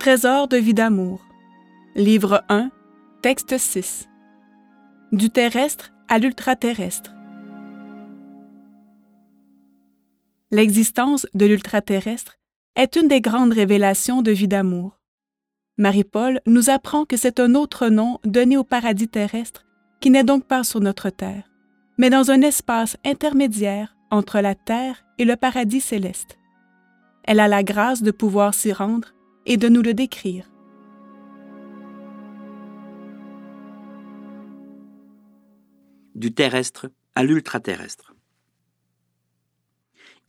Trésor de vie d'amour. Livre 1, texte 6. Du terrestre à l'ultraterrestre. L'existence de l'ultraterrestre est une des grandes révélations de vie d'amour. Marie-Paul nous apprend que c'est un autre nom donné au paradis terrestre qui n'est donc pas sur notre Terre, mais dans un espace intermédiaire entre la Terre et le paradis céleste. Elle a la grâce de pouvoir s'y rendre et de nous le décrire. Du terrestre à l'ultraterrestre.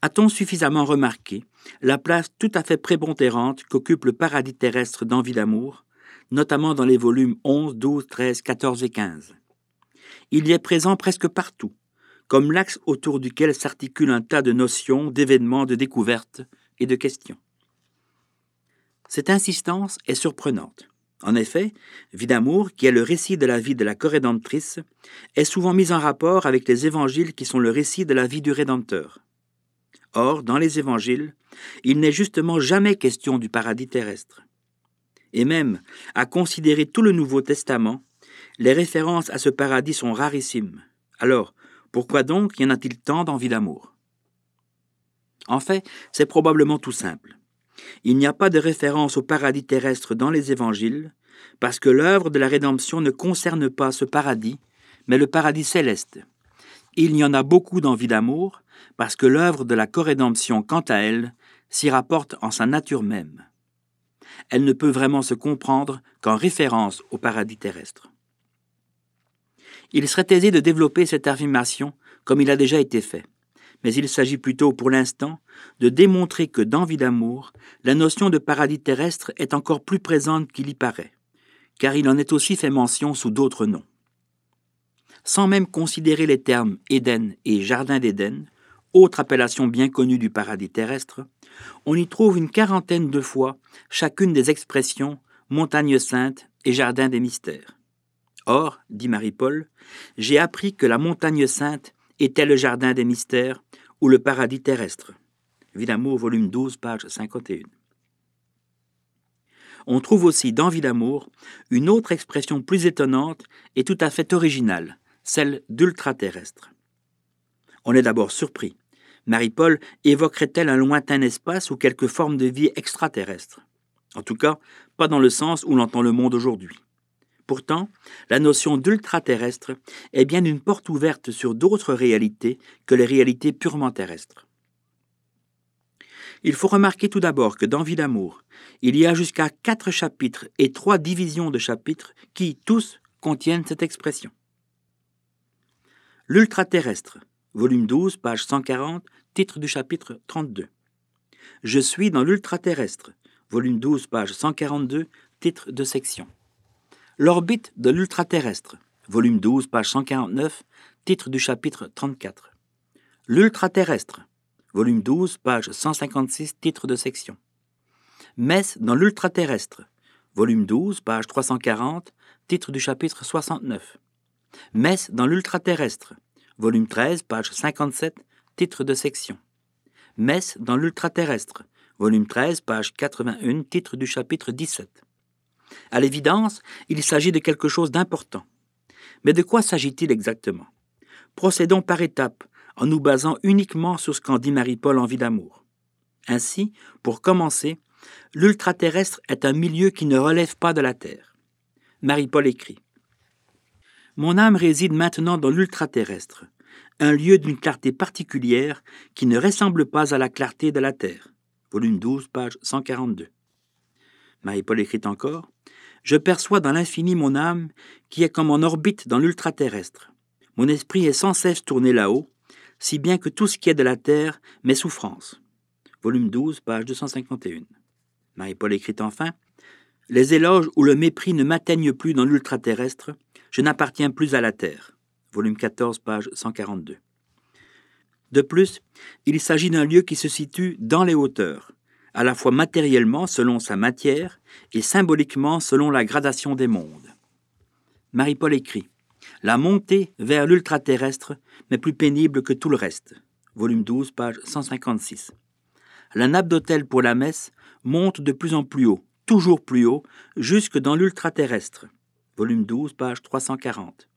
A-t-on suffisamment remarqué la place tout à fait prépondérante qu'occupe le paradis terrestre d'envie d'amour, notamment dans les volumes 11, 12, 13, 14 et 15 Il y est présent presque partout, comme l'axe autour duquel s'articule un tas de notions, d'événements, de découvertes et de questions. Cette insistance est surprenante. En effet, Vie d'amour, qui est le récit de la vie de la corédemptrice, est souvent mise en rapport avec les évangiles qui sont le récit de la vie du Rédempteur. Or, dans les évangiles, il n'est justement jamais question du paradis terrestre. Et même, à considérer tout le Nouveau Testament, les références à ce paradis sont rarissimes. Alors, pourquoi donc y en a-t-il tant d'envie d'amour? En fait, c'est probablement tout simple. Il n'y a pas de référence au paradis terrestre dans les évangiles, parce que l'œuvre de la rédemption ne concerne pas ce paradis, mais le paradis céleste. Il y en a beaucoup d'envie d'amour, parce que l'œuvre de la corédemption, quant à elle, s'y rapporte en sa nature même. Elle ne peut vraiment se comprendre qu'en référence au paradis terrestre. Il serait aisé de développer cette affirmation comme il a déjà été fait, mais il s'agit plutôt pour l'instant de démontrer que dans Vie d'amour, la notion de paradis terrestre est encore plus présente qu'il y paraît, car il en est aussi fait mention sous d'autres noms. Sans même considérer les termes Éden et Jardin d'Éden, autre appellation bien connue du paradis terrestre, on y trouve une quarantaine de fois chacune des expressions montagne sainte et jardin des mystères. Or, dit Marie-Paul, j'ai appris que la montagne sainte était le jardin des mystères ou le paradis terrestre. Vie d'amour, volume 12, page 51. On trouve aussi dans Vie d'amour une autre expression plus étonnante et tout à fait originale, celle d'ultraterrestre. On est d'abord surpris. Marie-Paul évoquerait-elle un lointain espace ou quelque forme de vie extraterrestre? En tout cas, pas dans le sens où l'entend le monde aujourd'hui. Pourtant, la notion d'ultraterrestre est bien une porte ouverte sur d'autres réalités que les réalités purement terrestres. Il faut remarquer tout d'abord que dans Vie d'amour, il y a jusqu'à quatre chapitres et trois divisions de chapitres qui, tous, contiennent cette expression. L'ultraterrestre, volume 12, page 140, titre du chapitre 32. Je suis dans l'ultraterrestre, volume 12, page 142, titre de section. L'orbite de l'ultraterrestre, volume 12, page 149, titre du chapitre 34. L'ultraterrestre, volume 12, page 156, titre de section. Messe dans l'ultraterrestre, volume 12, page 340, titre du chapitre 69. Messe dans l'ultraterrestre, volume 13, page 57, titre de section. Messe dans l'ultraterrestre, volume 13, page 81, titre du chapitre 17. À l'évidence, il s'agit de quelque chose d'important. Mais de quoi s'agit-il exactement? Procédons par étapes, en nous basant uniquement sur ce qu'en dit Marie-Paul en vie d'amour. Ainsi, pour commencer, l'ultraterrestre est un milieu qui ne relève pas de la Terre. Marie-Paul écrit Mon âme réside maintenant dans l'ultraterrestre, un lieu d'une clarté particulière qui ne ressemble pas à la clarté de la Terre. Volume 12, page 142. Marie-Paul écrit encore Je perçois dans l'infini mon âme qui est comme en orbite dans l'ultraterrestre. Mon esprit est sans cesse tourné là-haut, si bien que tout ce qui est de la terre m'est souffrance. Volume 12, page 251. Marie-Paul écrit enfin Les éloges ou le mépris ne m'atteignent plus dans l'ultraterrestre, je n'appartiens plus à la terre. Volume 14, page 142. De plus, il s'agit d'un lieu qui se situe dans les hauteurs, à la fois matériellement selon sa matière et symboliquement selon la gradation des mondes. Marie-Paul écrit La montée vers l'ultraterrestre m'est plus pénible que tout le reste. Volume 12, page 156. La nappe d'autel pour la messe monte de plus en plus haut, toujours plus haut, jusque dans l'ultraterrestre. Volume 12, page 340.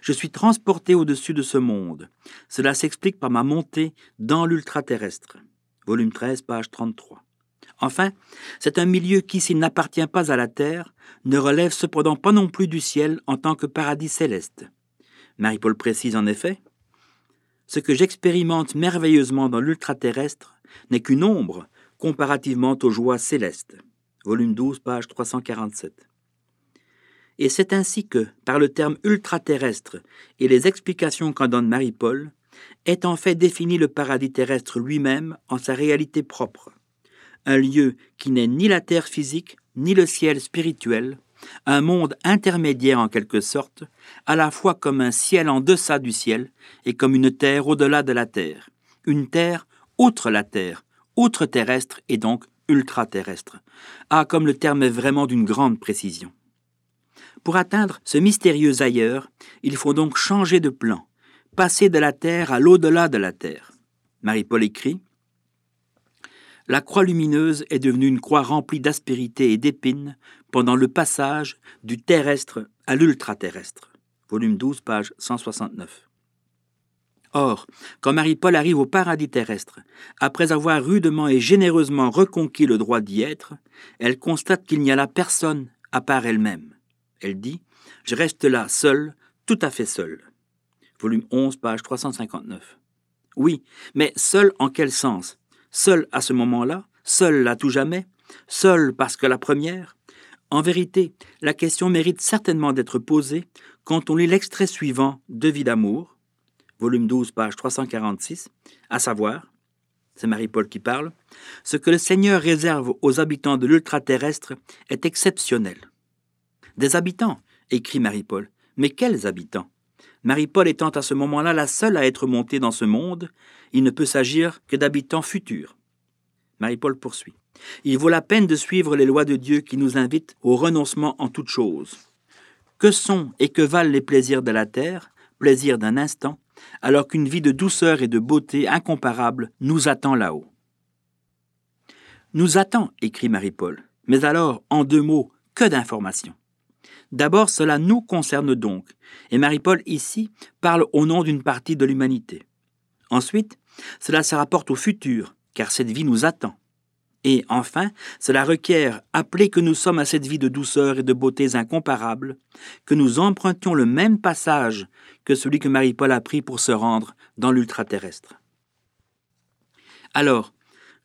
Je suis transporté au-dessus de ce monde. Cela s'explique par ma montée dans l'ultraterrestre. Volume 13, page 33. Enfin, c'est un milieu qui, s'il n'appartient pas à la terre, ne relève cependant pas non plus du ciel en tant que paradis céleste. Marie-Paul précise en effet Ce que j'expérimente merveilleusement dans l'ultraterrestre n'est qu'une ombre comparativement aux joies célestes. Volume 12, page 347. Et c'est ainsi que, par le terme ultraterrestre et les explications qu'en donne Marie-Paul, est en fait défini le paradis terrestre lui-même en sa réalité propre. Un lieu qui n'est ni la terre physique, ni le ciel spirituel, un monde intermédiaire en quelque sorte, à la fois comme un ciel en deçà du ciel et comme une terre au-delà de la terre, une terre outre la terre, outre terrestre et donc ultra-terrestre. Ah, comme le terme est vraiment d'une grande précision. Pour atteindre ce mystérieux ailleurs, il faut donc changer de plan, passer de la terre à l'au-delà de la terre. Marie-Paul écrit La croix lumineuse est devenue une croix remplie d'aspérité et d'épines pendant le passage du terrestre à l'ultra-terrestre. Volume 12, page 169. Or, quand Marie-Paul arrive au paradis terrestre, après avoir rudement et généreusement reconquis le droit d'y être, elle constate qu'il n'y a là personne à part elle-même. Elle dit Je reste là seule, tout à fait seule. Volume 11, page 359. Oui, mais seule en quel sens? Seule à ce moment-là Seule à tout jamais Seule parce que la première En vérité, la question mérite certainement d'être posée quand on lit l'extrait suivant de Vie d'amour, volume 12, page 346, à savoir, c'est Marie-Paul qui parle, ce que le Seigneur réserve aux habitants de l'ultraterrestre est exceptionnel. Des habitants, écrit Marie-Paul, mais quels habitants? Marie-Paul étant à ce moment-là la seule à être montée dans ce monde, il ne peut s'agir que d'habitants futurs. Marie-Paul poursuit. Il vaut la peine de suivre les lois de Dieu qui nous invitent au renoncement en toutes choses. Que sont et que valent les plaisirs de la terre, plaisirs d'un instant, alors qu'une vie de douceur et de beauté incomparable nous attend là-haut? Nous attend, écrit Marie-Paul. Mais alors, en deux mots, que d'informations. D'abord, cela nous concerne donc, et Marie-Paul ici parle au nom d'une partie de l'humanité. Ensuite, cela se rapporte au futur, car cette vie nous attend. Et enfin, cela requiert, appelé que nous sommes à cette vie de douceur et de beautés incomparables, que nous empruntions le même passage que celui que Marie-Paul a pris pour se rendre dans l'ultraterrestre. Alors,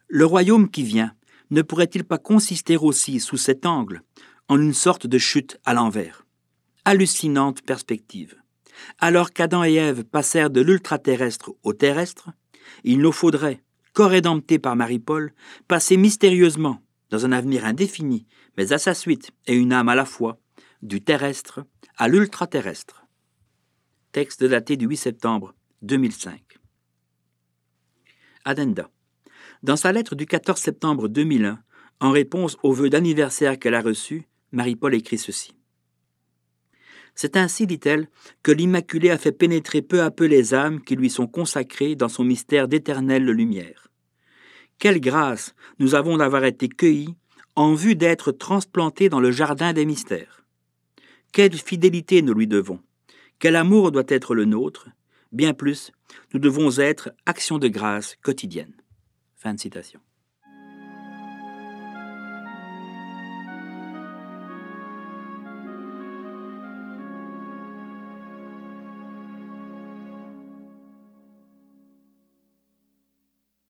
le royaume qui vient ne pourrait-il pas consister aussi sous cet angle en une sorte de chute à l'envers Hallucinante perspective. Alors qu'Adam et Ève passèrent de l'ultraterrestre au terrestre, il nous faudrait, corrédempté par Marie-Paul, passer mystérieusement, dans un avenir indéfini, mais à sa suite et une âme à la fois, du terrestre à l'ultraterrestre. Texte daté du 8 septembre 2005. Addenda. Dans sa lettre du 14 septembre 2001, en réponse au vœu d'anniversaire qu'elle a reçu, Marie-Paul écrit ceci. C'est ainsi, dit-elle, que l'Immaculée a fait pénétrer peu à peu les âmes qui lui sont consacrées dans son mystère d'éternelle lumière. Quelle grâce nous avons d'avoir été cueillis en vue d'être transplantés dans le jardin des mystères. Quelle fidélité nous lui devons. Quel amour doit être le nôtre. Bien plus, nous devons être action de grâce quotidienne. Fin de citation.